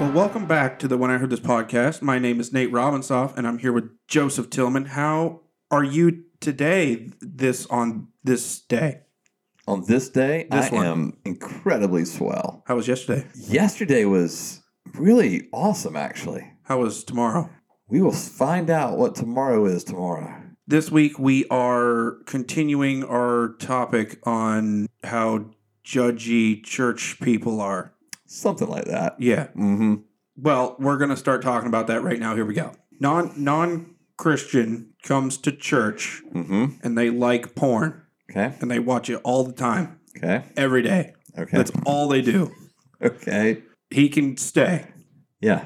Well, welcome back to the When I Heard This podcast. My name is Nate Robinsoff, and I'm here with Joseph Tillman. How are you today? This on this day? On this day, This I one. am incredibly swell. How was yesterday? Yesterday was really awesome, actually. How was tomorrow? We will find out what tomorrow is tomorrow. This week we are continuing our topic on how judgy church people are. Something like that. Yeah. Mm-hmm. Well, we're going to start talking about that right now. Here we go. Non non Christian comes to church Mm-hmm. and they like porn Okay. and they watch it all the time, Okay. every day. Okay. That's all they do. okay. He can stay. Yeah.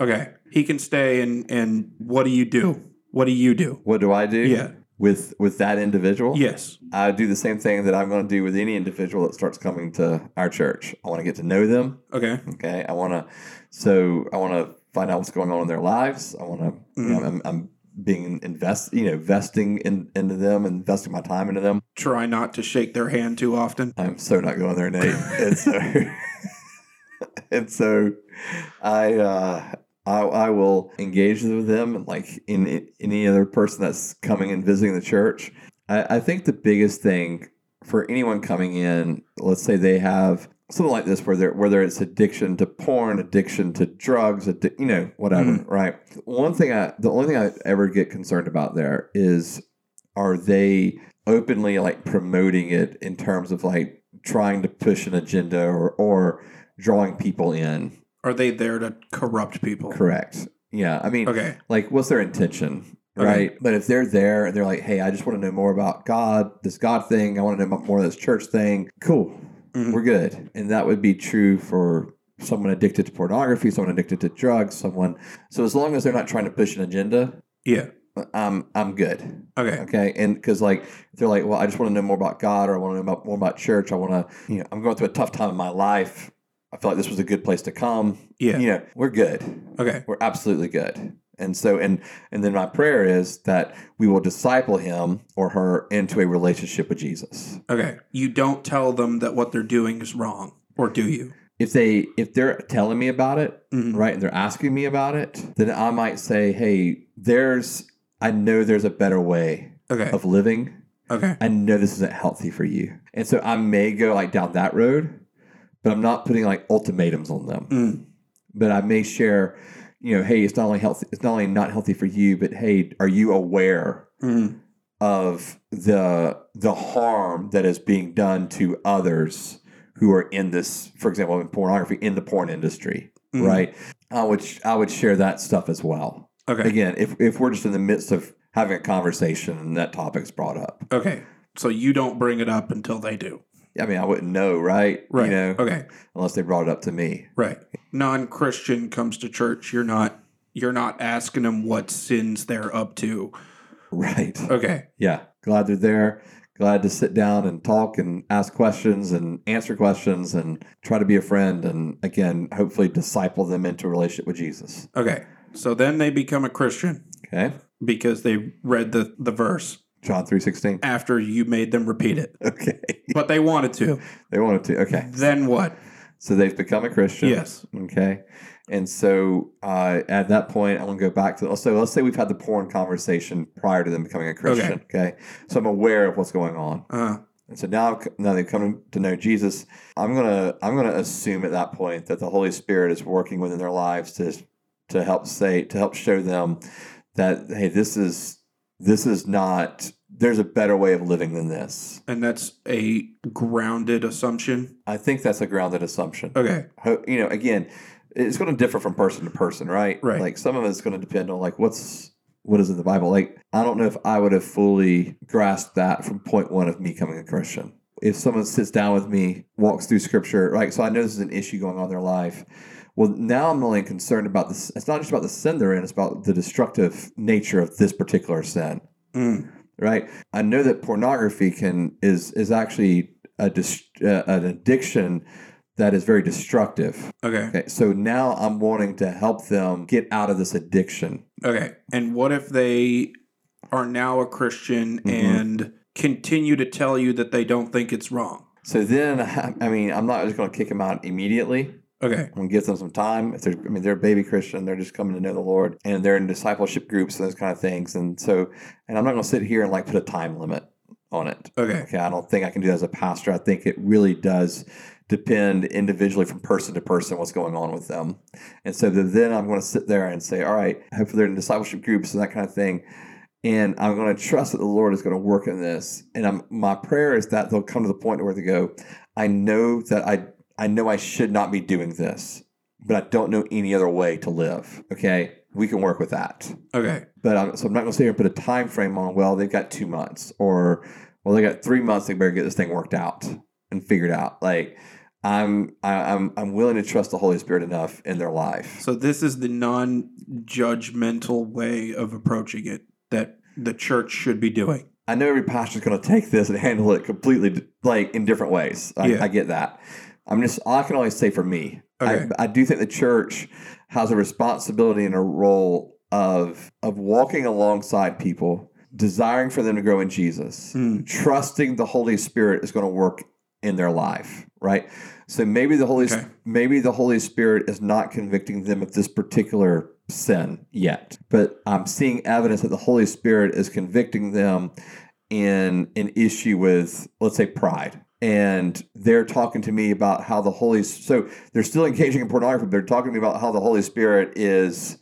Okay. He can stay and and what do you do? What do you do? What do I do? Yeah. With with that individual? Yes. I do the same thing that I'm going to do with any individual that starts coming to our church. I want to get to know them. Okay. Okay. I want to, so I want to find out what's going on in their lives. I want to, you know, I'm, I'm being invest, you know, investing in, into them, investing my time into them. Try not to shake their hand too often. I'm so not going there, Nate. and so, and so I, uh, I, I will engage with them like in, in any other person that's coming and visiting the church. I, I think the biggest thing for anyone coming in, let's say they have something like this, where they're, whether it's addiction to porn, addiction to drugs, addi- you know, whatever, mm-hmm. right? One thing I, the only thing I ever get concerned about there is, are they openly like promoting it in terms of like trying to push an agenda or, or drawing people in? Are they there to corrupt people? Correct. Yeah. I mean, Okay. like what's their intention Okay. right but if they're there and they're like hey i just want to know more about god this god thing i want to know more of this church thing cool Mhm. we're good and that would be true for someone addicted to pornography someone addicted to drugs someone so as long as they're not trying to push an agenda Yeah. i'm i'm good Okay. okay and because like they're like well i just want to know more about god or i want to know about, more about church i want to you know i'm going through a tough time in my life i feel like this was a good place to come Yeah. you know we're good Okay. we're absolutely good. And so, and and then my prayer is that we will disciple him or her into a relationship with Jesus. Okay. You don't tell them that what they're doing is wrong, or do you? If they if they're telling me about it, Mhm. right, and they're asking me about it, then I might say, "Hey, there's I know there's a better way Okay. of living. Okay. I know this isn't healthy for you." And so I may go like down that road, but I'm not putting like ultimatums on them. Mm. but I may share, you know, hey, it's not only healthy, it's not only not healthy for you, but hey, are you aware Mm. of the the harm that is being done to others who are in this, for example, in pornography, in the porn industry, Mhm. right? I would I would share that stuff as well. Okay. Again, if if we're just in the midst of having a conversation and that topic's brought up, Okay. So you don't bring it up until they do. I mean, I wouldn't know, right? Right. You know, Okay. unless they brought it up to me. Right. Non-Christian comes to church. You're not. You're not asking them what sins they're up to. Right. Okay. Yeah, glad they're there. Glad to sit down and talk and ask questions and answer questions and try to be a friend and again, hopefully disciple them into a relationship with Jesus. Okay. So then they become a Christian Okay, because they read the the verse John three sixteen. after you made them repeat it, Okay, but they wanted to. they wanted to. Okay, Then what? so they've become a Christian. Yes. Okay, and so uh, at that point, I'm gonna go back to. So let's say we've had the porn conversation prior to them becoming a Christian. Okay, so I'm aware of what's going on. Uh, And so now, now they've come to know Jesus. I'm gonna I'm gonna assume at that point that the Holy Spirit is working within their lives to to help say to help show them that hey, this is this is not. There's a better way of living than this. and that's a grounded assumption. I think that's a grounded assumption. Okay. You know, again, it's going to differ from person to person, right? Right. Like some of it's going to depend on like what's what is in the Bible. Like I don't know if I would have fully grasped that from point one of me becoming a Christian. If someone sits down with me, walks through Scripture, right? So I know this is an issue going on in their life. Well, now I'm only concerned about this. It's not just about the sin they're in; it's about the destructive nature of this particular sin Mm. right? I know that pornography can is is actually a dis, uh, an addiction that is very destructive. Okay. Okay, so now I'm wanting to help them get out of this addiction. Okay. And what if they are now a Christian Mhm. and continue to tell you that they don't think it's wrong? So then, I mean, I'm not just going to kick them out immediately. Okay. I'm gonna give them some time. If they're, I mean, they're a baby Christian, they're just coming to know the Lord, and they're in discipleship groups and those kind of things. And so, and I'm not gonna sit here and like put a time limit on it. Okay. Okay, I don't think I can do that as a pastor. I think it really does depend individually from person to person what's going on with them. And so then I'm going to sit there and say, all right, hopefully they're in discipleship groups and that kind of thing. And I'm going to trust that the Lord is going to work in this. And I'm, my prayer is that they'll come to the point where they go, I know that I, I know I should not be doing this, but I don't know any other way to live. Okay, we can work with that. Okay. But I'm, so I'm not going to sit here and put a time frame on. Well, they've got two months, or well, they got three months. They better get this thing worked out and figured out. Like I'm, I, I'm, I'm willing to trust the Holy Spirit enough in their life. So this is the non-judgmental way of approaching it that the church should be doing. I know every pastor is going to take this and handle it completely, like in different ways. I, Yeah. I get that. I'm just, I can only say for me, Okay. I, I do think the church has a responsibility and a role of of walking alongside people, desiring for them to grow in Jesus, Hmm. trusting the Holy Spirit is going to work in their life, right? So maybe the Holy Okay. maybe the Holy Spirit is not convicting them of this particular sin yet, but I'm seeing evidence that the Holy Spirit is convicting them in an issue with, let's say, pride. And they're talking to me about how the Holy so they're still engaging in pornography. But they're talking to me about how the Holy Spirit is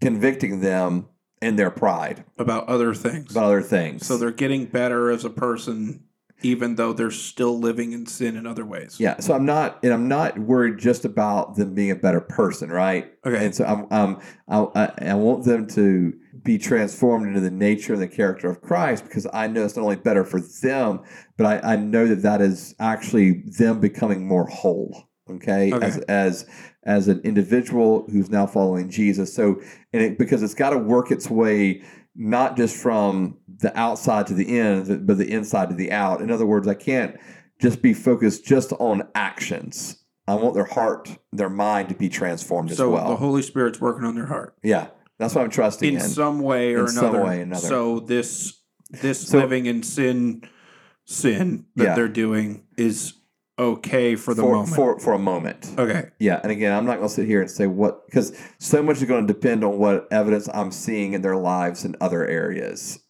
convicting them in their pride About other things. about other things. so they're getting better as a person, even though they're still living in sin in other ways. Yeah, so I'm not, and I'm not worried just about them being a better person, right? Okay. And so I'm, um, I, I, I want them to be transformed into the nature and the character of Christ because I know it's not only better for them, but I, I know that that is actually them becoming more whole. Okay, Okay. as as as an individual who's now following Jesus. So, and it, because it's got to work its way not just from the outside to the in, but the inside to the out. In other words, I can't just be focused just on actions. I want their heart, their mind to be transformed So as well. the Holy Spirit's working on their heart yeah, that's what I'm trusting in in. some way or In some another. way or another. So this this So- living in sin sin that Yeah. they're doing is okay for the for, moment. for for a moment. okay. Yeah, and again, I'm not going to sit here and say what because so much is going to depend on what evidence I'm seeing in their lives in other areas.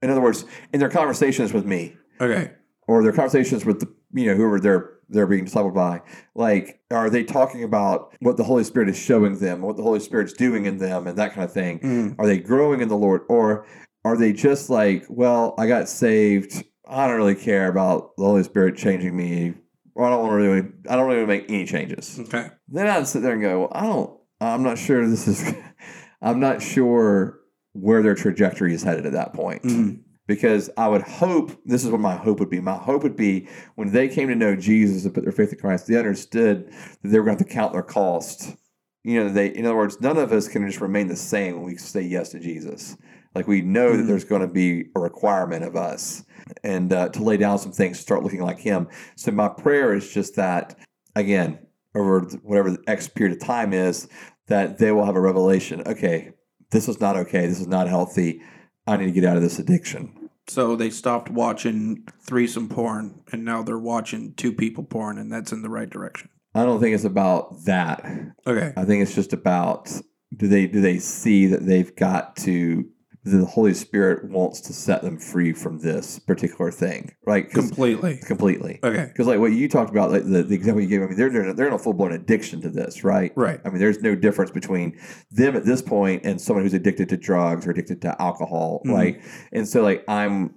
In other words, in their conversations with me, Okay. or their conversations with the you know whoever they're they're being discipled by like are they talking about what the holy spirit is showing them what the holy spirit's doing in them and that kind of thing Mm. are they growing in the lord or are they just like well i got saved i don't really care about the holy spirit changing me or i don't want to really i don't really make any changes Okay. then i'd sit there and go well, i don't i'm not sure this is i'm not sure where their trajectory is headed at that point Mm. Because I would hope this is what my hope would be. My hope would be when they came to know Jesus and put their faith in Christ, they understood that they were going to have to count their cost. You know, they in other words, none of us can just remain the same when we say yes to Jesus. Like we know that Mhm. there's going to be a requirement of us and uh, to lay down some things, start looking like Him. So my prayer is just that again over whatever the X period of time is, that they will have a revelation. Okay, this is not okay. This is not healthy. I need to get out of this addiction. So they stopped watching threesome porn and now they're watching two people porn and that's in the right direction. I don't think it's about that. Okay. I think it's just about do they do they see that they've got to the Holy Spirit wants to set them free from this particular thing, right? Completely. completely. Okay. Because like what you talked about, like the, the example you gave, I mean, they're they're, they're in a full blown addiction to this, right? Right. I mean, there's no difference between them at this point and someone who's addicted to drugs or addicted to alcohol, Mhm. right? And so, like, I'm,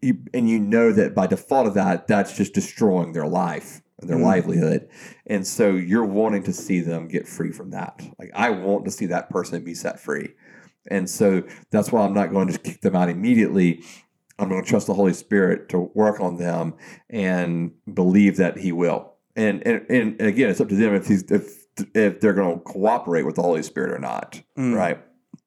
you, and you know that by default of that, that's just destroying their life, and their Mhm. livelihood. And so, you're wanting to see them get free from that. Like, I want to see that person be set free. And so, that's why I'm not going to kick them out immediately. I'm going to trust the Holy Spirit to work on them and believe that He will. And and, and again, it's up to them if he's if if they're going to cooperate with the Holy Spirit or not, Mm. right?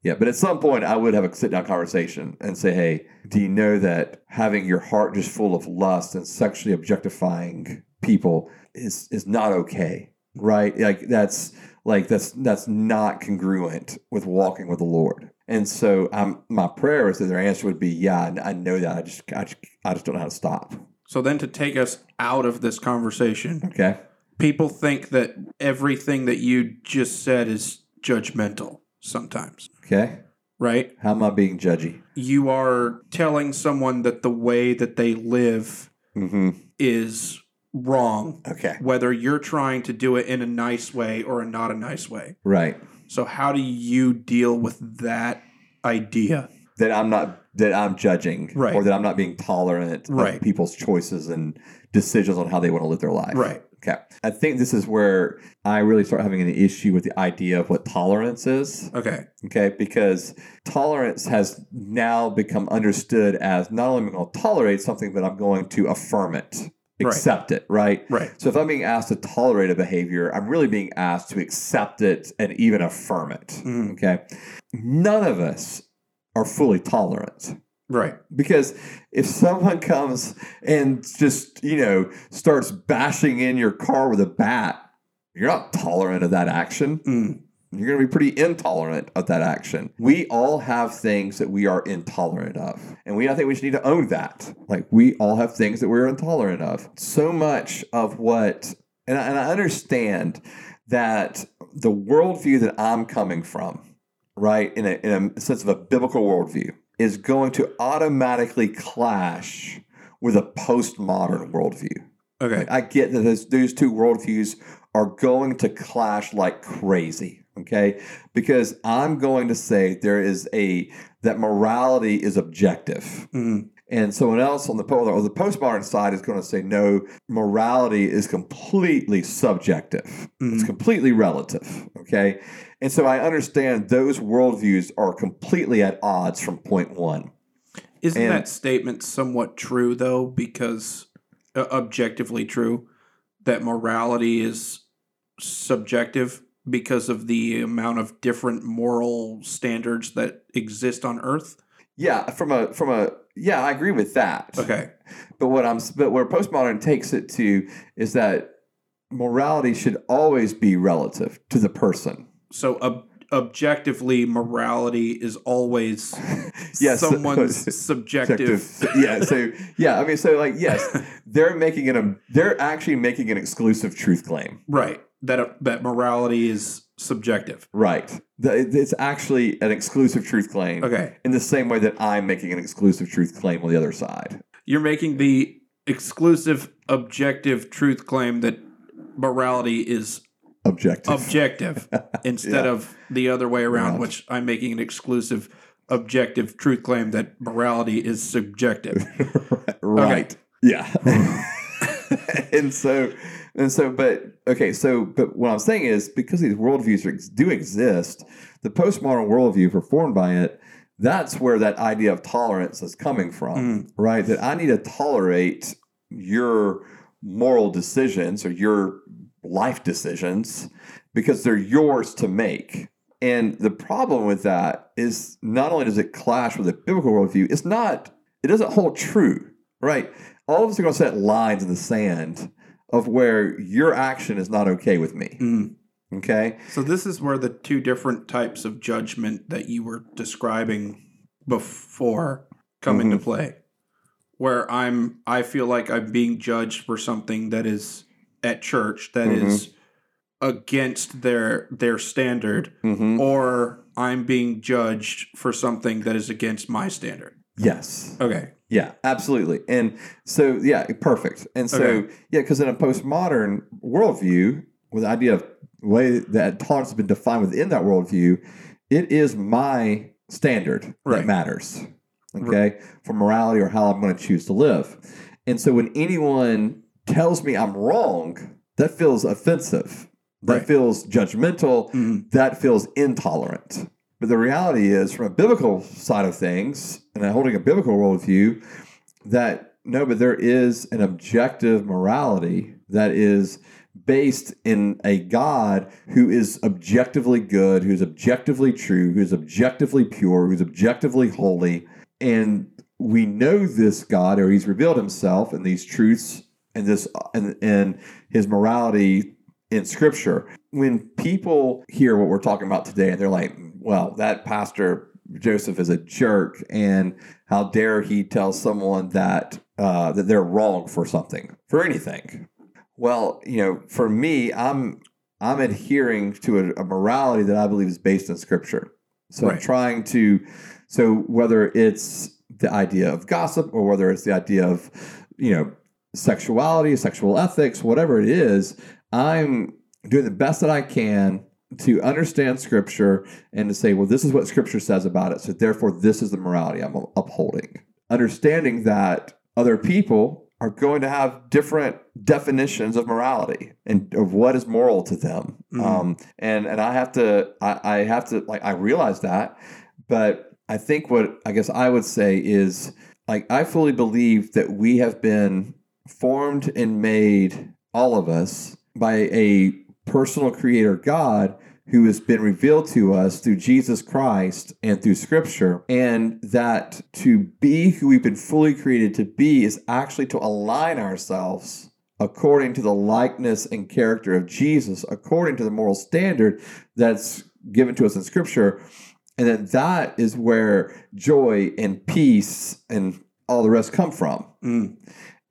Yeah, but at some point, I would have a sit down conversation and say, "Hey, do you know that having your heart just full of lust and sexually objectifying people is is not okay, right? Like that's like that's that's not congruent with walking with the Lord." And so, I'm, my prayer is that their answer would be, "Yeah, I I know that. I just I just, I just don't know how to stop." So then to take us out of this conversation, Okay. people think that everything that you just said is judgmental sometimes, Okay. right? How am I being judgy? You are telling someone that the way that they live Mm-hmm. is wrong, Okay. whether you're trying to do it in a nice way or not a nice way. Right. So, how do you deal with that idea? That I'm not that I'm judging, Right. or that I'm not being tolerant Right. of people's choices and decisions on how they want to live their life. Right. Okay. I think this is where I really start having an issue with the idea of what tolerance is. Okay. Okay, because tolerance has now become understood as not only am I going to tolerate something, but I'm going to affirm it, Right. accept it, right? Right. So if I'm being asked to tolerate a behavior, I'm really being asked to accept it and even affirm it. Mhm. Okay. None of us are fully tolerant. Right. Because if someone comes and just, you know, starts bashing in your car with a bat, you're not tolerant of that action Mm. You're going to be pretty intolerant of that action. We all have things that we are intolerant of. And we I think we should need to own that. Like we all have things that we're intolerant of. So much of what and I, and I understand that the worldview that I'm coming from, right, in a, in a sense of a biblical worldview, is going to automatically clash with a postmodern worldview. Okay. I get that those, those two worldviews are going to clash like crazy. Okay, because I'm going to say there is a that morality is objective, Mm. and someone else on the or the postmodern side is going to say no, morality is completely subjective. It's Mhm. completely relative. Okay, and so I understand those worldviews are completely at odds from point one. Isn't And- that statement somewhat true though? Because uh, objectively true that morality is subjective because of the amount of different moral standards that exist on Earth. Yeah, from a from a yeah, I agree with that. Okay. But what I'm but where postmodern takes it to is that morality should always be relative to the person. So ob- objectively, morality is always Yes, someone's subjective. yeah. So yeah, I mean, so like yes, they're making an they're actually making an exclusive truth claim. Right. That that morality is subjective. Right. It's actually an exclusive truth claim. Okay. In the same way that I'm making an exclusive truth claim on the other side. You're making the exclusive objective truth claim that morality is Objective. objective instead Yeah. of the other way around, Right. which I'm making an exclusive objective truth claim that morality is subjective. right. Yeah. and so, and so, but okay, so, but what I'm saying is because these worldviews are, do exist, the postmodern worldview, performed by it, that's where that idea of tolerance is coming from, mm. right? That I need to tolerate your moral decisions or your life decisions because they're yours to make. And the problem with that is not only does it clash with the biblical worldview, it's not, it doesn't hold true, right? All of us are going to set lines in the sand of where your action is not okay with me. Mm. Okay. So this is where the two different types of judgment that you were describing before come into play. Where I'm I feel like I'm being judged for something that is at church that is against their their standard Mm-hmm. or I'm being judged for something that is against my standard. Yes. Okay. Yeah, absolutely. And so, yeah, perfect. And so, Okay. yeah, because in a postmodern worldview, with the idea of the way that tolerance has been defined within that worldview, it is my standard Right. that matters, okay, for morality or how I'm going to choose to live. And so, when anyone tells me I'm wrong, that feels offensive. That Right. feels judgmental. Mhm. That feels intolerant. But the reality is, from a biblical side of things, and holding a biblical worldview, that no, but there is an objective morality that is based in a God who is objectively good, who's objectively true, who's objectively pure, who's objectively holy. And we know this God, or He's revealed Himself in these truths and this and, and His morality in Scripture. When people hear what we're talking about today, and they're like, "Well, that pastor Joseph is a jerk, and how dare he tell someone that uh, that they're wrong for something, for anything." Well, you know, for me, I'm I'm adhering to a, a morality that I believe is based in Scripture. So I'm trying to. So whether it's the idea of gossip or whether it's the idea of, you know, sexuality, sexual ethics, whatever it is, I'm doing the best that I can to understand Scripture and to say, well, this is what Scripture says about it. So therefore, this is the morality I'm upholding. Understanding that other people are going to have different definitions of morality and of what is moral to them. Mhm. Um, and and I have to I, I have to like I realize that, but I think what I guess I would say is like I fully believe that we have been formed and made all of us by a personal creator God who has been revealed to us through Jesus Christ and through scripture. And that to be who we've been fully created to be is actually to align ourselves according to the likeness and character of Jesus according to the moral standard that's given to us in scripture. And then that is where joy and peace and all the rest come from. Mm.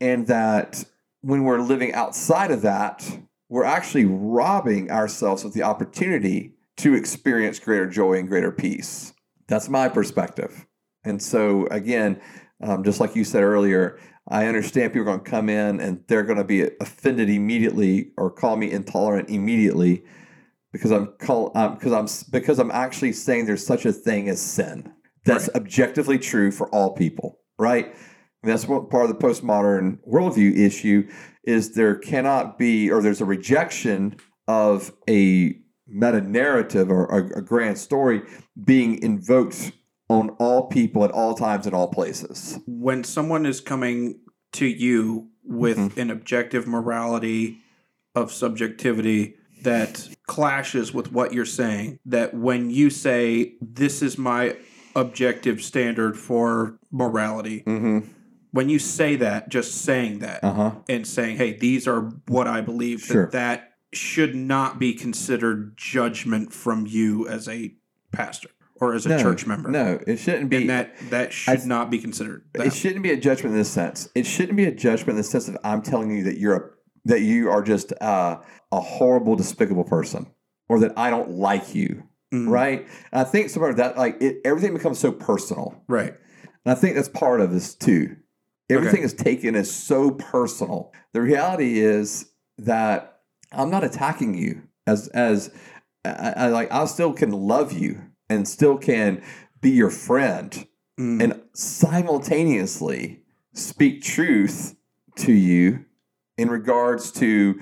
and that when we're living outside of that, we're actually robbing ourselves of the opportunity to experience greater joy and greater peace. That's my perspective. And so, again, um, just like you said earlier, I understand people are going to come in and they're going to be offended immediately or call me intolerant immediately because I'm call um, because I'm because I'm actually saying there's such a thing as sin. That's objectively true for all people, right? And that's what part of the postmodern worldview issue is there cannot be or there's a rejection of a meta narrative or a, a grand story being invoked on all people at all times in all places. When someone is coming to you with Mm-hmm. an objective morality of subjectivity that clashes with what you're saying, that when you say, This is my objective standard for morality, Mm-hmm. When you say that, just saying that Uh huh. and saying, Hey, these are what I believe, Sure. that that should not be considered judgment from you as a pastor or as a No, church member. No, it shouldn't be. And that that should I- not be considered. It shouldn't be a judgment in this sense. It shouldn't be a judgment in the sense that I'm telling you that you're a that you are just uh, a horrible, despicable person, or that I don't like you. Mhm. Right? And I think some of that, like it, everything becomes so personal, Right. and I think that's part of this too. Everything is taken as so personal. The reality is that I'm not attacking you as as I, I like. I still can love you and still can be your friend Mm. and simultaneously speak truth to you in regards to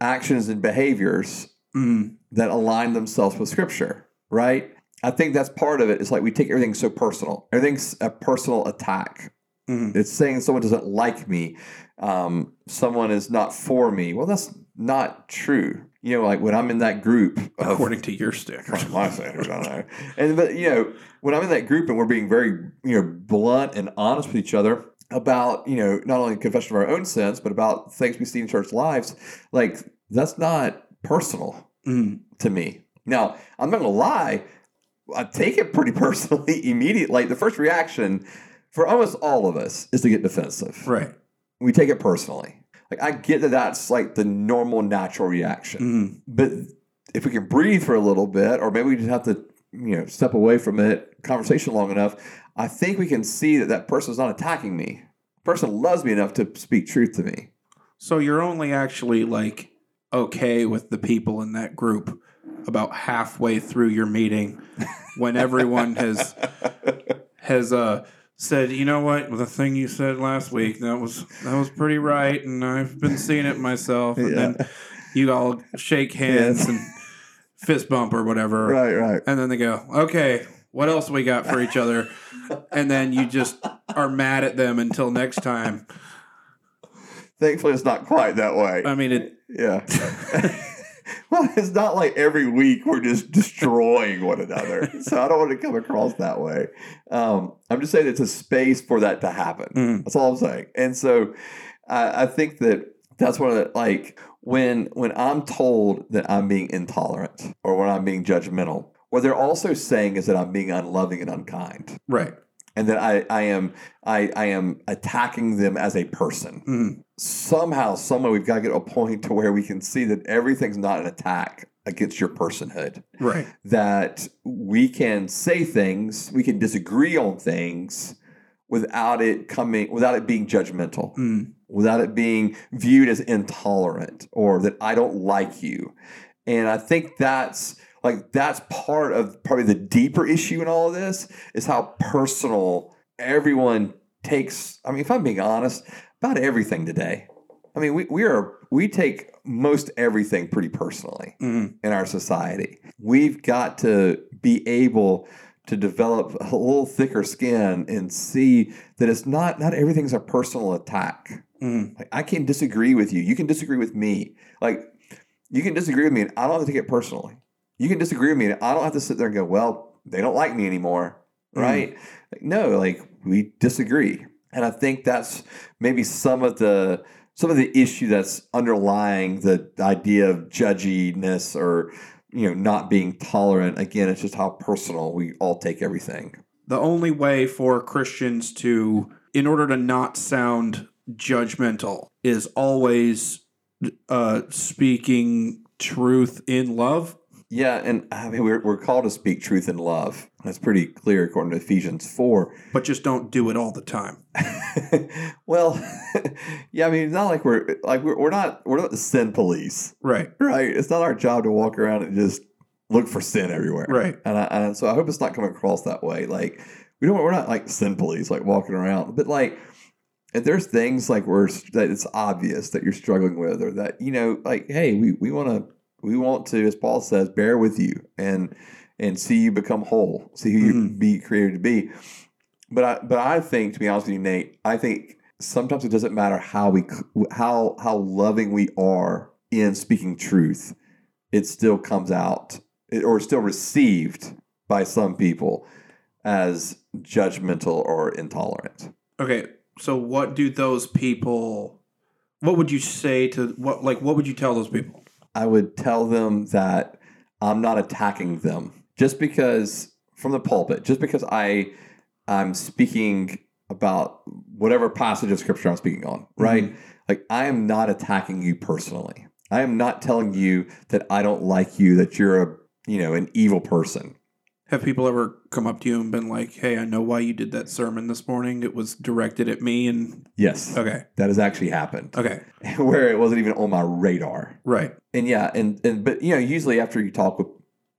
actions and behaviors Mm. that align themselves with scripture, right? I think that's part of it. It's like we take everything so personal. Everything's a personal attack. Mm. It's saying someone doesn't like me, um, someone is not for me. Well, that's not true. You know, like when I'm in that group, of, According to your standards. my standards, I don't know. And but you know, when I'm in that group and we're being very you know blunt and honest with each other about you know not only confession of our own sins but about things we see in church lives, like that's not personal Mm. to me. Now I'm not gonna lie, I take it pretty personally immediately. Like the first reaction for almost all of us is to get defensive. Right. We take it personally. Like I get that that's like the normal natural reaction Mm. but if we can breathe for a little bit, or maybe we just have to, you know, step away from it, conversation long enough, I think we can see that that person's not attacking me. The person loves me enough to speak truth to me. So you're only actually like okay with the people in that group about halfway through your meeting when everyone has has uh said, you know what, the thing you said last week that was that was pretty right, and I've been seeing it myself, and then you all shake hands Yes. and fist bump or whatever, right, right. and then they go, okay, what else we got for each other, and then you just are mad at them until next time. Thankfully, it's not quite that way. I mean, it Yeah. well, it's not like every week we're just destroying one another. So I don't want to come across that way. Um, I'm just saying it's a space for that to happen. Mm. That's all I'm saying. And so I, I think that that's one of the like when when I'm told that I'm being intolerant or when I'm being judgmental, what they're also saying is that I'm being unloving and unkind. right. And that I, I am I, I am attacking them as a person. Mhm. Somehow, somewhere, we've got to get to a point to where we can see that everything's not an attack against your personhood. Right. That we can say things, we can disagree on things without it coming, without it being judgmental Mm. without it being viewed as intolerant or that I don't like you. And I think that's like that's part of probably the deeper issue in all of this is how personal everyone takes. I mean, if I'm being honest, about everything today. I mean, we, we are we take most everything pretty personally Mm. in our society. We've got to be able to develop a little thicker skin and see that it's not not everything's a personal attack. Mm. Like I can disagree with you. You can disagree with me. Like you can disagree with me and I don't have to take it personally. You can disagree with me and I don't have to sit there and go, well, they don't like me anymore. Mhm. Right? Like, no, like we disagree. And I think that's maybe some of the some of the issue that's underlying the idea of judginess or you know not being tolerant. Again, it's just how personal we all take everything. The only way for Christians to, in order to not sound judgmental, is always uh, speaking truth in love. Yeah, and I mean we're, we're called to speak truth in love. That's pretty clear according to Ephesians four. but just don't do it all the time. well, yeah, I mean it's not like we're like we're, we're not we're not the sin police, Right. right? It's not our job to walk around and just look for sin everywhere, Right. And, I, and so I hope it's not coming across that way. Like we don't we're not like sin police like walking around, but like if there's things like where it's- that it's obvious that you're struggling with, or that you know, like hey, we we want to we want to, as Paul says, bear with you and and see you become whole, see who you Mhm. be created to be. But I but I think to be honest with you, Nate, I think sometimes it doesn't matter how we how how loving we are in speaking truth, it still comes out or still received by some people as judgmental or intolerant. Okay. So what do those people? What would you say to what? Like, what would you tell those people? I would tell them that I'm not attacking them just because from the pulpit, just because I I'm speaking about whatever passage of scripture I'm speaking on, mm-hmm. right? Like I am not attacking you personally. I am not telling you that I don't like you, that you're a you know an evil person. Have people ever come up to you and been like, "Hey, I know why you did that sermon this morning. It was directed at me." And Yes, okay, that has actually happened, okay, where it wasn't even on my radar. right, and yeah, and and but you know, usually after you talk with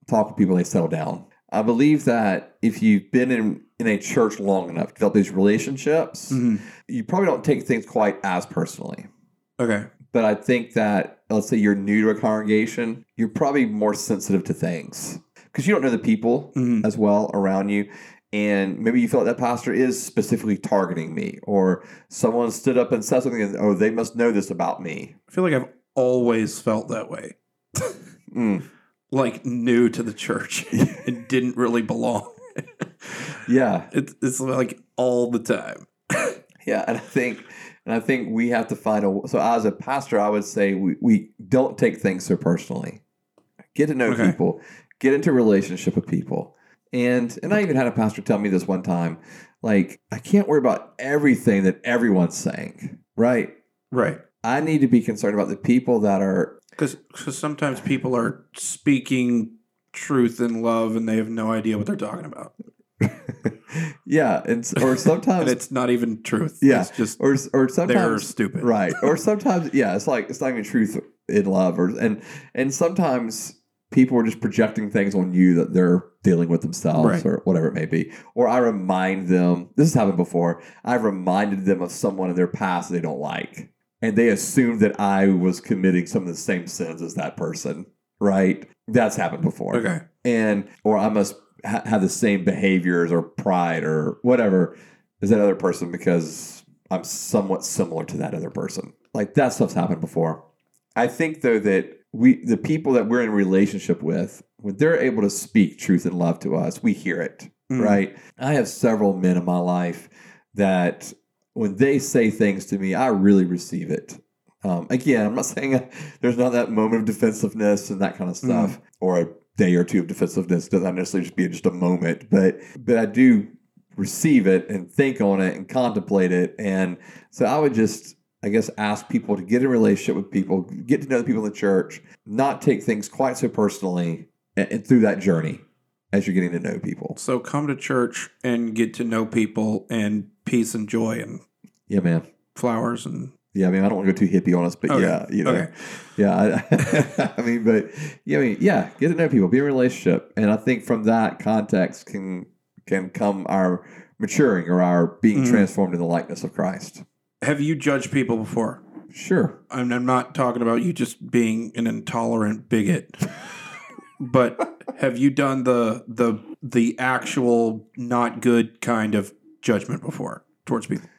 talk with people, they settle down. I believe that if you've been in in a church long enough, develop these relationships, Mhm. you probably don't take things quite as personally. okay, But I think that let's say you're new to a congregation, you're probably more sensitive to things because you don't know the people Mhm. as well around you. And maybe you feel like that pastor is specifically targeting me, or someone stood up and said something, and oh, they must know this about me. I feel like I've always felt that way. Mm. Like new to the church and didn't really belong. Yeah, It's it's like all the time. Yeah, and I think and I think we have to find a so as a pastor, I would say we, we don't take things so personally. Get to know Okay. people, get into a relationship with people. And and I even had a pastor tell me this one time, like, I can't worry about everything that everyone's saying. Right. Right. I need to be concerned about the people that are Because sometimes people are speaking truth and love and they have no idea what they're talking about. Yeah, and or sometimes And it's not even truth. Yeah. It's just or or sometimes they're stupid. right or sometimes yeah it's like it's not even truth in love or and and sometimes people are just projecting things on you that they're dealing with themselves Right. or whatever it may be or i remind them this has happened before i've reminded them of someone in their past they don't like and they assume that i was committing some of the same sins as that person right that's happened before Okay. and or I must ha- have the same behaviors or pride or whatever as that other person because I'm somewhat similar to that other person. Like that stuff's happened before. I think though that we the people that we're in relationship with, when they're able to speak truth and love to us, we hear it. Mm. Right. I have several men in my life that when they say things to me, I really receive it. Um, again, I'm not saying there's not that moment of defensiveness and that kind of stuff, or a day or two of defensiveness. Doesn't necessarily just be just a moment, but but I do receive it and think on it and contemplate it. And so I would just, I guess, ask people to get in relationship with people, get to know the people in the church, not take things quite so personally, and, and through that journey as you're getting to know people. So come to church and get to know people and peace and joy and Yeah, man. flowers and Yeah, I mean, I don't want to go too hippie on us, but Okay. yeah, you know, okay. yeah. I, I mean, but yeah, I mean, yeah, get to know people, be in a relationship, and I think from that context can can come our maturing or our being Mhm. transformed in the likeness of Christ. Have you judged people before? Sure. I'm, I'm not talking about you just being an intolerant bigot, but have you done the the the actual not good kind of judgment before towards people?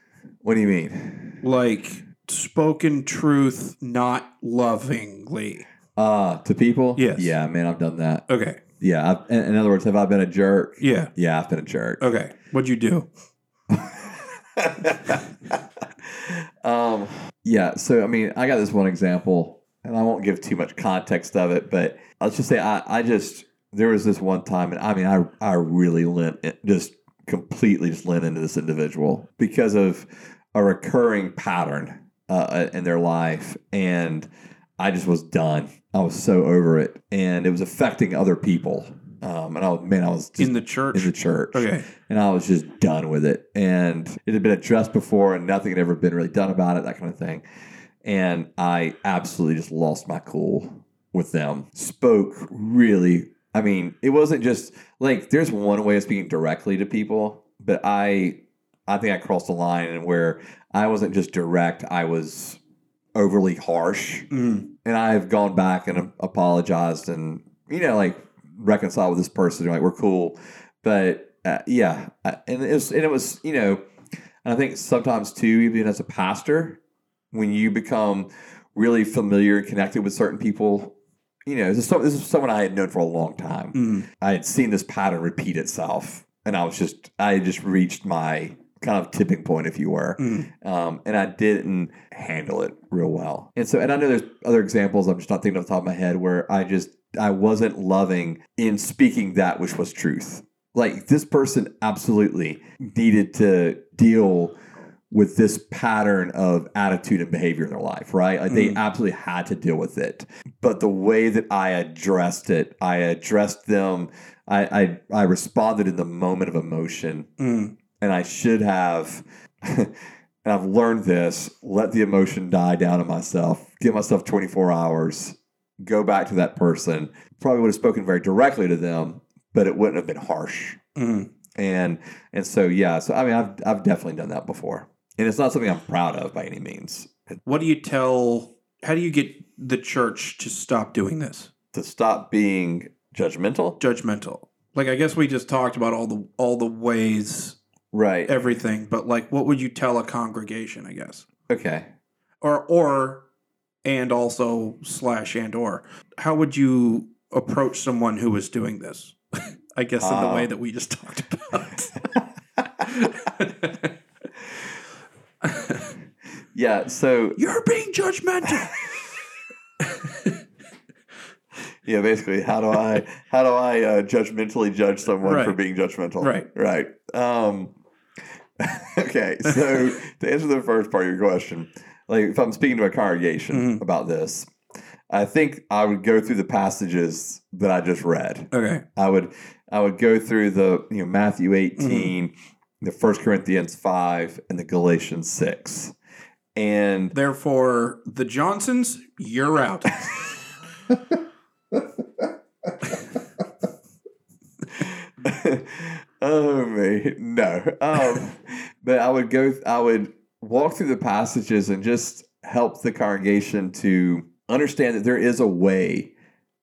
What do you mean? Like spoken truth, not lovingly. Uh, to people? Yes. Yeah, man, I've done that. Okay. Yeah. I've, in, in other words, have I been a jerk? Yeah. Yeah, I've been a jerk. Okay. What'd you do? Um, yeah. So, I mean, I got this one example, and I won't give too much context of it, but let's just say I, I just, there was this one time, and I mean, I, I really lent, just completely just lent into this individual because of a recurring pattern uh, in their life. And I just was done. I was so over it. And it was affecting other people. Um, and I was, man, I was just In the church? in the church okay. and I was just done with it. And it had been addressed before, and nothing had ever been really done about it, that kind of thing. And I absolutely just lost my cool with them. Spoke really, I mean, it wasn't just like there's one way of speaking directly to people, but I, I think I crossed the line and where I wasn't just direct, I was overly harsh Mm. and I've gone back and apologized and you know like reconciled with this person like we're cool but uh, yeah uh, and it was and it was you know and I think sometimes too even as a pastor when you become really familiar and connected with certain people you know this is, some, this is someone I had known for a long time Mm. I had seen this pattern repeat itself and I was just I had just reached my kind of tipping point if you were Mm. um, and I didn't handle it real well. And so, and I know there's other examples I'm just not thinking off the top of my head where I just I wasn't loving in speaking that which was truth. Like this person absolutely needed to deal with this pattern of attitude and behavior in their life, right? Like they Mm. absolutely had to deal with it. But the way that I addressed it, I addressed them. I I, I responded in the moment of emotion Mm. and I should have. and I've learned this: let the emotion die down in myself. Give myself 24 hours. Go back to that person. Probably would have spoken very directly to them, but it wouldn't have been harsh. Mm. And and so yeah. So I mean, I've I've definitely done that before, and it's not something I'm proud of by any means. What do you tell? How do you get the church to stop doing this? To stop being judgmental, Judgmental. Like I guess we just talked about all the all the ways, right? everything, but like what would you tell a congregation? I guess, Okay. or or, and also slash and or, how would you approach someone who was doing this? I guess in the way that we just talked about. Yeah. So You're being judgmental. Yeah, basically, how do I how do I uh, judgmentally judge someone for being judgmental? Right. right. Um, okay, so to answer the first part of your question, like if I'm speaking to a congregation Mhm. about this, I think I would go through the passages that I just read. okay. I would I would go through the you know Matthew 18, the First Corinthians 5, and the Galatians 6. And Therefore, the Johnsons, you're out. oh man, no. Um, but I would go. I would walk through the passages and just help the congregation to understand that there is a way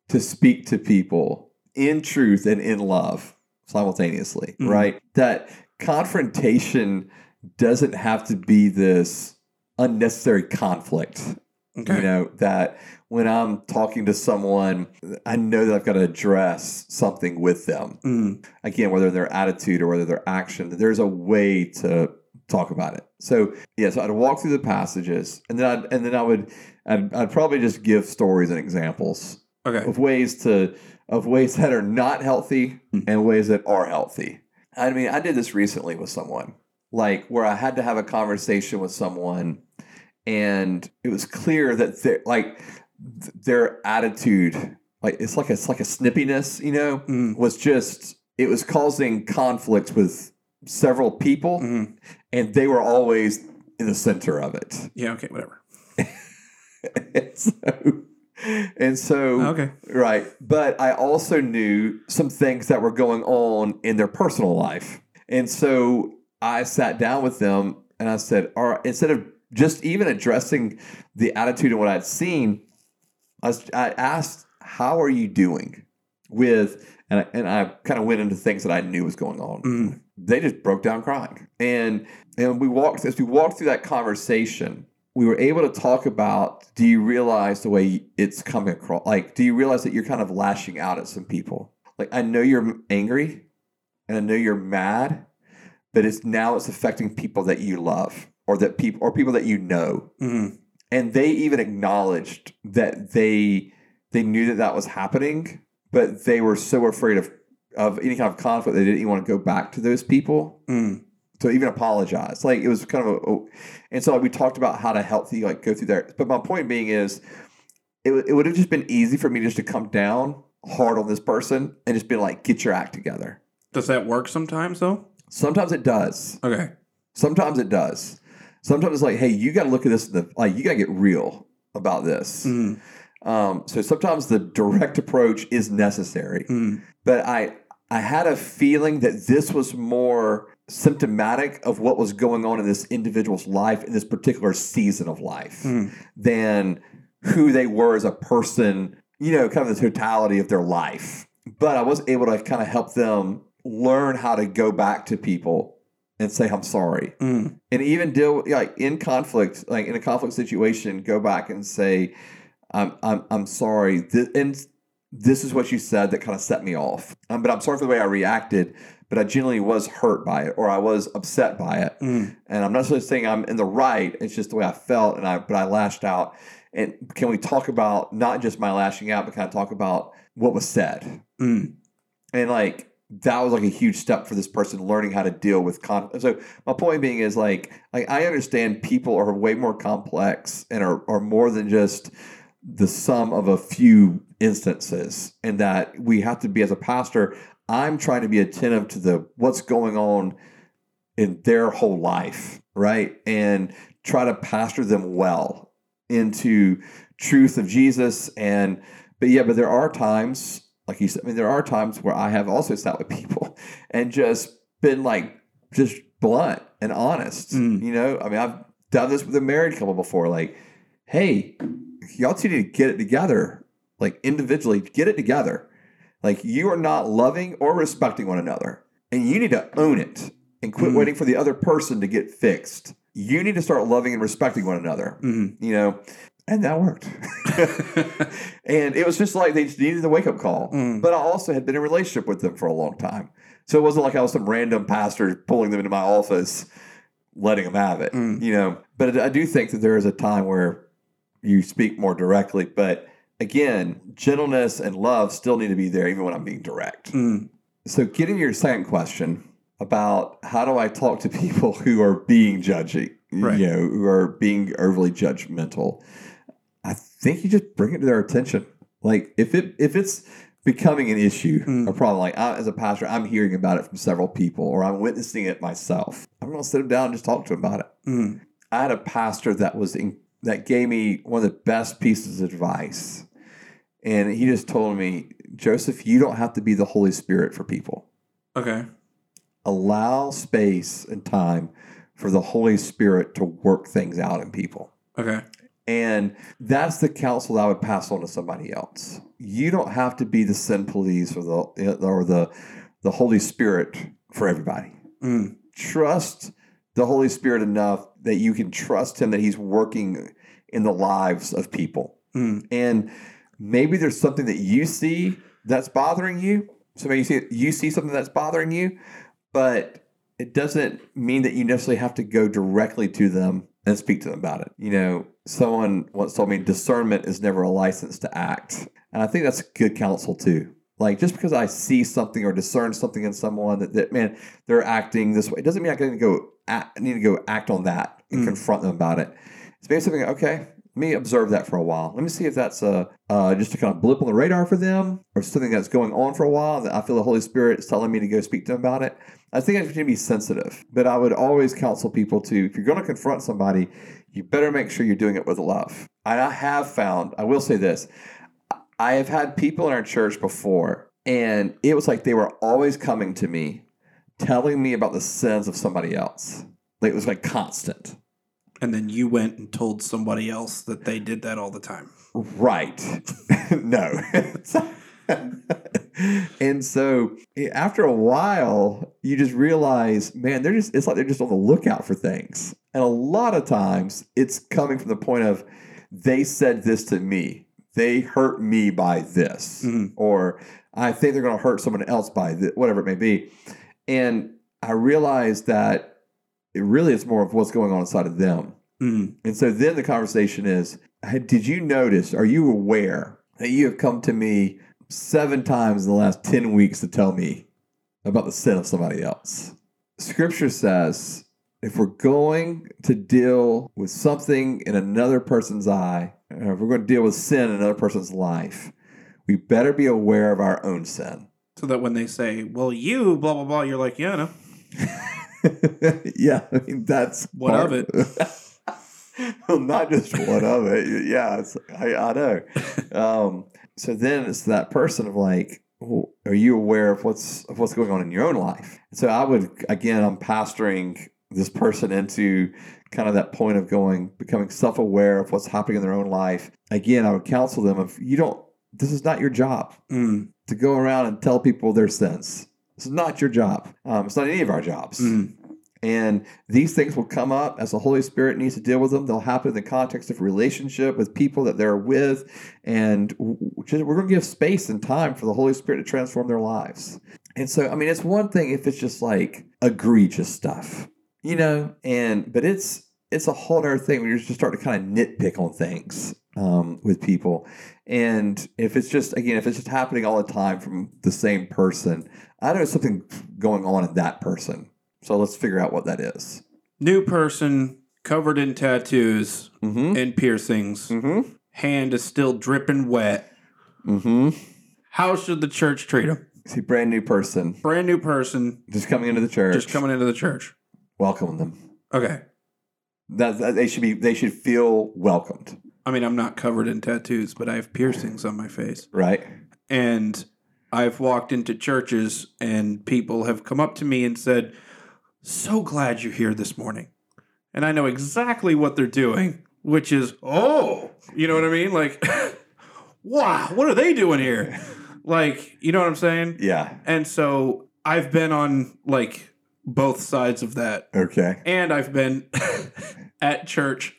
to speak to people in truth and in love simultaneously. Mhm. Right? That confrontation doesn't have to be this unnecessary conflict Okay. you know that when i'm talking to someone i know that i've got to address something with them Mm. again whether their attitude or whether their action there's a way to talk about it so yeah so i'd walk through the passages and then i'd and then i would i'd, I'd probably just give stories and examples Okay. of ways to of ways that are not healthy Mhm. and ways that are healthy I mean, I did this recently with someone, like where I had to have a conversation with someone, and it was clear that their like th- their attitude, like it's like a, it's like a snippiness, you know, Mm. was just it was causing conflict with several people, Mhm. And they were always in the center of it. Yeah. Okay. Whatever. and so, and so Okay. Right. But I also knew some things that were going on in their personal life. And so I sat down with them and I said, all right, instead of just even addressing the attitude and what I'd seen, I, was, I asked, how are you doing with, and I, and I kind of went into things that I knew was going on. Mm. They just broke down crying. And, and we walked, as we walked through that conversation, we were able to talk about do you realize the way it's coming across like do you realize that you're kind of lashing out at some people like i know you're angry and i know you're mad but it's now it's affecting people that you love or that people or people that you know Mm. and they even acknowledged that they they knew that that was happening but they were so afraid of of any kind of conflict they didn't even want to go back to those people Mm. to even apologize. Like it was kind of a, a- and so like, we talked about how to help you like go through there. But my point being is, it, would- it would have just been easy for me just to come down hard on this person and just be like, get your act together. Does that work sometimes though? Sometimes it does. Okay. Sometimes it does. Sometimes it's like, hey, you got to look at this. The, like you got to get real about this. Mm. Um, so sometimes the direct approach is necessary. Mm. but I I had a feeling that this was more symptomatic of what was going on in this individual's life in this particular season of life Mm. than who they were as a person, you know, kind of the totality of their life. But I was able to kind of help them learn how to go back to people and say, I'm sorry. Mm. And even deal like in conflict, like in a conflict situation, go back and say, I'm I'm I'm sorry. And this is what you said that kind of set me off. Um, but I'm sorry for the way I reacted. But I genuinely was hurt by it, or I was upset by it. Mm. And I'm not necessarily saying I'm in the right. It's just the way I felt, and I but I lashed out. And can we talk about not just my lashing out, but kind of talk about what was said? Mm. And like that was like a huge step for this person learning how to deal with conflict. So my point being is like like I understand people are way more complex and are, are more than just the sum of a few instances and that we have to be as a pastor i'm trying to be attentive to the what's going on in their whole life right? And try to pastor them well into truth of jesus. And but yeah but there are times like you said i mean there are times where i have also sat with people and just been like just blunt and honest Mm. you know? I mean i've done this with a married couple before like hey y'all two need to get it together like individually get it together like you are not loving or respecting one another and you need to own it and quit Mm. waiting for the other person to get fixed you need to start loving and respecting one another Mm. you know and that worked and it was just like they just needed the wake-up call Mm. but i also had been in a relationship with them for a long time so it wasn't like i was some random pastor pulling them into my office letting them have it Mm. you know but i do think that there is a time where you speak more directly but again gentleness and love still need to be there even when i'm being direct Mm. so getting to your second question about how do i talk to people who are being judgy Right. you know who are being overly judgmental i think you just bring it to their attention like if it if it's becoming an issue Mm. a problem like I, as a pastor i'm hearing about it from several people or i'm witnessing it myself i'm going to sit them down and just talk to them about it Mm. I had a pastor that was in, that gave me one of the best pieces of advice, and he just told me, Joseph, you don't have to be the Holy Spirit for people. Okay. Allow space and time for the Holy Spirit to work things out in people. Okay. And that's the counsel that I would pass on to somebody else. You don't have to be the sin police or the or the the Holy Spirit for everybody Mm. trust the Holy Spirit enough that you can trust Him that He's working in the lives of people. Mm. And maybe there's something that you see that's bothering you. So maybe you see, you see something that's bothering you, but it doesn't mean that you necessarily have to go directly to them and speak to them about it. You know, someone once told me discernment is never a license to act. And I think that's good counsel too. Like just because I see something or discern something in someone that, that man, they're acting this way, it doesn't mean I need to go act, need to go act on that and Mm. confront them about it. It's maybe something, okay, let me observe that for a while. Let me see if that's a, uh, just a kind of blip on the radar for them or something that's going on for a while that I feel the Holy Spirit is telling me to go speak to them about it. I think I need to be sensitive, but I would always counsel people to, if you're going to confront somebody, you better make sure you're doing it with love. And I have found, I will say this, I have had people in our church before, and it was like they were always coming to me, telling me about the sins of somebody else. Like it was like constant. And then you went and told somebody else that they did that all the time. Right. no. and so eh, after a while, you just realize, man, they're just, it's like they're just on the lookout for things. And a lot of times it's coming from the point of, they said this to me. They hurt me by this. Mhm. Or I think they're going to hurt someone else by this, whatever it may be. And I realized that it really is more of what's going on inside of them. Mm. And so then the conversation is Did you notice, are you aware that you have come to me seven times in the last 10 weeks to tell me about the sin of somebody else? Scripture says if we're going to deal with something in another person's eye, or if we're going to deal with sin in another person's life, we better be aware of our own sin. So that when they say, well, you, blah, blah, blah, you're like, yeah, no. yeah, I mean that's What of it? well, not just one of it. Yeah, it's, I, I know. Um, so then it's that person of like, well, are you aware of what's of what's going on in your own life? So I would again, I'm pastoring this person into kind of that point of going, becoming self aware of what's happening in their own life. Again, I would counsel them if you don't. This is not your job Mm. to go around and tell people their sins. This is not your job. Um, it's not any of our jobs. Mm. And these things will come up as the Holy Spirit needs to deal with them. They'll happen in the context of relationship with people that they're with. And we're going to give space and time for the Holy Spirit to transform their lives. And so, I mean, it's one thing if it's just like egregious stuff, you know, and but it's it's a whole other thing when you just start to kind of nitpick on things um, with people. And if it's just again, if it's just happening all the time from the same person, I know something going on in that person. So let's figure out what that is. New person, covered in tattoos Mm-hmm. and piercings. Mm-hmm. Hand is still dripping wet. Mm-hmm. How should the church treat him? See, brand new person Brand new person, just coming into the church. just coming into the church. welcome them. Okay. That, that they should be. They should feel welcomed, I mean, I'm not covered in tattoos, but I have piercings on my face. right? And I've walked into churches and people have come up to me and said, So glad you're here this morning. And I know exactly what they're doing, which is, Oh, you know what I mean? Like, wow, what are they doing here? Like, you know what I'm saying? Yeah. And so I've been on like both sides of that. Okay. And I've been at church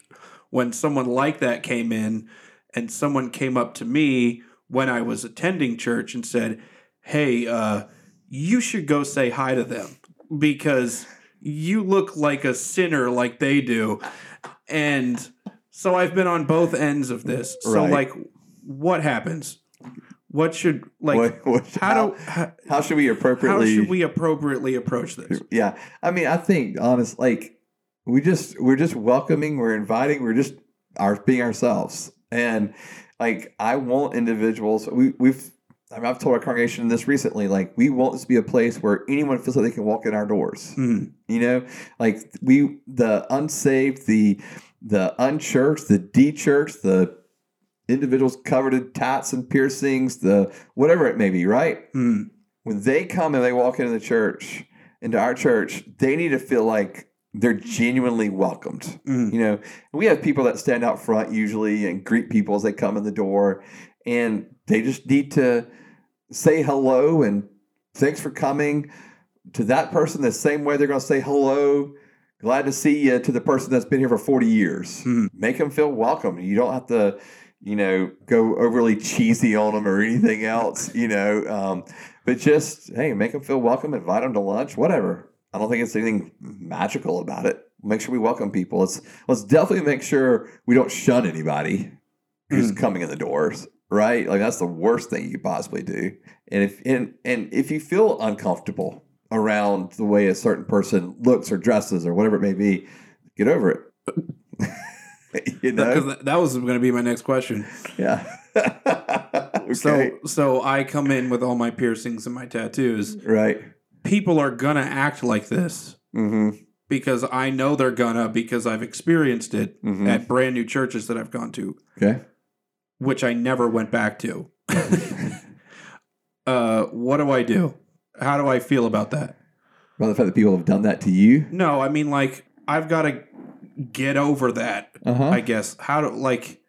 when someone like that came in and someone came up to me when I was attending church and said, Hey, uh, you should go say hi to them because you look like a sinner like they do. And so I've been on both ends of this. So, Right. like, what happens? What should, like, What- what- how, do, how, How should we appropriately how should we appropriately approach this? Yeah. I mean, I think honest, like we just we're just welcoming, we're inviting, we're just our being ourselves, and like I want individuals. We we've. I mean, I've told our congregation this recently. Like, we want this to be a place where anyone feels like they can walk in our doors. Mhm. You know, like we, the unsaved, the the unchurched, the de-churched, the individuals covered in tats and piercings, the whatever it may be, right? Mm. When they come and they walk into the church, into our church, they need to feel like they're genuinely welcomed. Mm. You know, we have people that stand out front usually and greet people as they come in the door, and they just need to say hello and thanks for coming to that person the same way they're going to say hello. Glad to see you to the person that's been here for 40 years. Mhm. Make them feel welcome. You don't have to, you know, go overly cheesy on them or anything else, you know. Um, but just, hey, make them feel welcome, invite them to lunch, whatever. I don't think it's anything magical about it. Make sure we welcome people. Let's let's definitely make sure we don't shun anybody who's Mm. coming in the doors. Right? Like that's the worst thing you could possibly do. And if and and if you feel uncomfortable around the way a certain person looks or dresses or whatever it may be, get over it. you know, Because that, that was going to be my next question. yeah. okay. So, so I come in with all my piercings and my tattoos. right. People are gonna act like this Mm-hmm. because I know they're gonna because I've experienced it Mhm. at brand new churches that I've gone to, Okay. Which I never went back to. uh, what do I do? How do I feel about that? About the fact that people have done that to you. No, I mean like I've got to get over that. Uh huh. I guess how do like,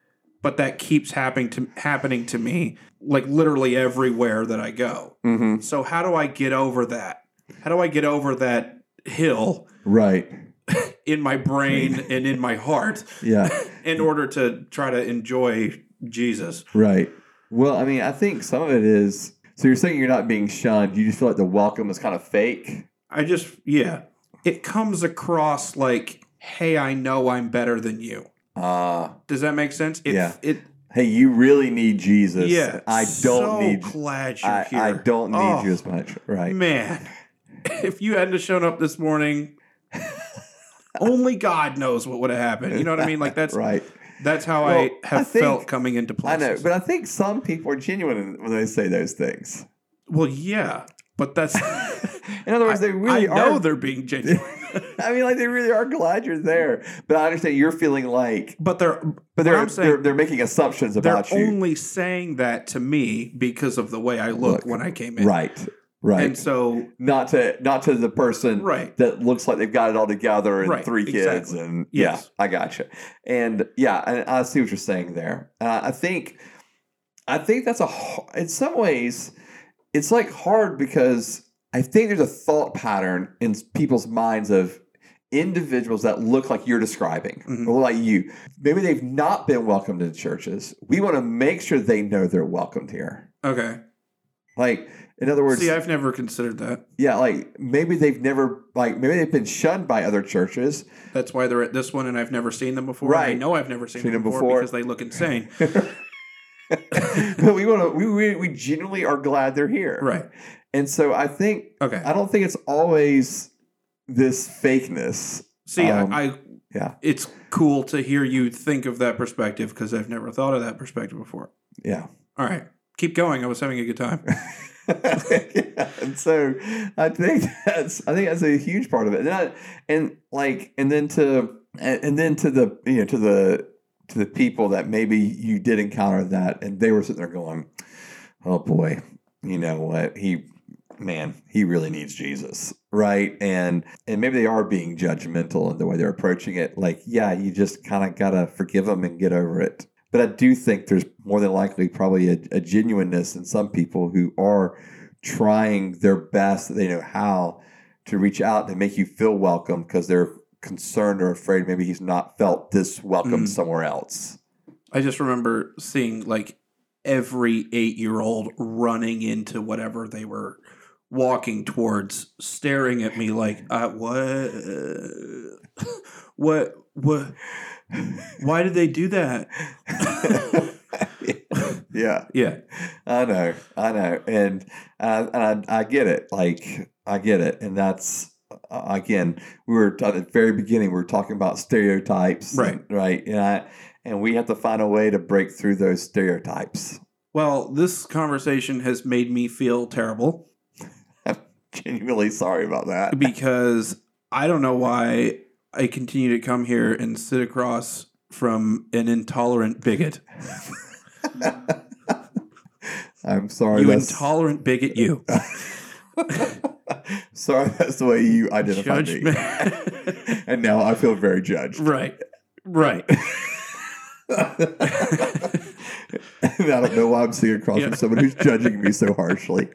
but that keeps happening to happening to me like literally everywhere that I go. Mm-hmm. So how do I get over that? How do I get over that hill Right. in my brain and in my heart Yeah. in order to try to enjoy Jesus? Right. Well, I mean, I think some of it is. So you're saying you're not being shunned. You just feel like the welcome is kind of fake. I just yeah, it comes across like, "Hey, I know I'm better than you." Ah. Does that make sense? It, Yeah. It hey, you really need Jesus. yeah. I don't so need. glad you're I, here. I don't need Oh, you as much. Right. Man, if you hadn't shown up this morning, only God knows what would have happened. You know what I mean? Like that's right. That's how Well, I have I think- felt coming into place. I know, but I think some people are genuine when they say those things. well, yeah, but that's In other words, they really I know they're being genuine, I mean, like they really are glad you're there. But I understand you're feeling like, but they're but they're saying they're, they're making assumptions about they're you. only saying that to me because of the way I look, Look, when I came in. Right. Right. And so not to not to the person Right. that looks like they've got it all together and Right, three kids exactly. and Yes. yeah, I got you. And yeah, and I see what you're saying there. Uh, I think I think that's a in some ways it's like hard because I think there's a thought pattern in people's minds of individuals that look like you're describing Mhm. or like you. Maybe they've not been welcomed into churches. We want to make sure they know they're welcomed here. okay. Like in other words, See, I've never considered that. yeah, like maybe they've never like maybe they've been shunned by other churches. That's why they're at this one, and I've never seen them before. and I know I've never seen, Seen them them before, before. because they look insane. but we want to we, we we genuinely are glad they're here. right. And so I think Okay. I don't think it's always this fakeness. See, Um, I, I Yeah. it's cool to hear you think of that perspective because I've never thought of that perspective before. Yeah. All right, keep going. I was having a good time. yeah. And so I think that's I think that's a huge part of it. And I, and like and then to and, then to the you know to the to the people that maybe you did encounter that and they were sitting there going, Oh boy, you know what? He man, he really needs Jesus. Right. And and maybe they are being judgmental in the way they're approaching it. Like, yeah, you just kind of gotta forgive them and get over it. But I do think there's more than likely probably a, a genuineness in some people who are trying their best that they know how to reach out and make you feel welcome because they're concerned or afraid maybe he's not felt this welcome Mm. somewhere else. I just remember seeing like every eight year old running into whatever they were walking towards, staring at me like, uh, what? what? What? Why did they do that? yeah, Yeah. I know, I know, and uh, and I, I get it. Like I get it, and that's uh, again, we were at the very beginning. We were talking about stereotypes, Right. right, and I, and we have to find a way to break through those stereotypes. Well, this conversation has made me feel terrible I'm Genuinely sorry about that. because I don't know why I continue to come here and sit across from an intolerant bigot. I'm sorry. you that's- intolerant bigot, you. sorry, that's the way you identify Judgment. me. and now I feel very judged. right. Right. and I don't know why I'm sitting across Yeah. from someone who's judging me so harshly.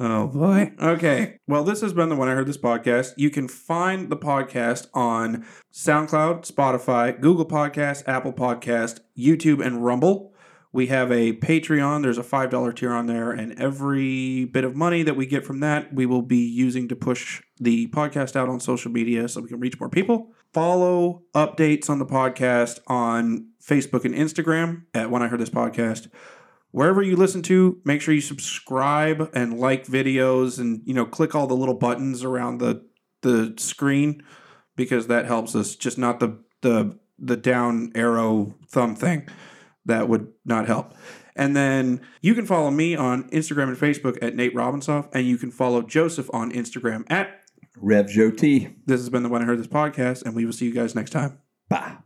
Oh boy. Okay. Well, this has been the When I Heard This podcast. You can find the podcast on SoundCloud, Spotify, Google Podcast, Apple Podcast, YouTube, and Rumble. We have a Patreon. There's a $5 tier on there. And every bit of money that we get from that, we will be using to push the podcast out on social media so we can reach more people. Follow updates on the podcast on Facebook and Instagram at When I Heard This Podcast. Wherever you listen to, make sure you subscribe and like videos and, you know, click all the little buttons around the, the screen because that helps us. Just not the, the, the down arrow thumb thing that would not help. And then you can follow me on Instagram and Facebook at Nate Robinsoff, and you can follow Joseph on Instagram at Rev Joe T. This has been the When I Heard This podcast, and we will see you guys next time. Bye.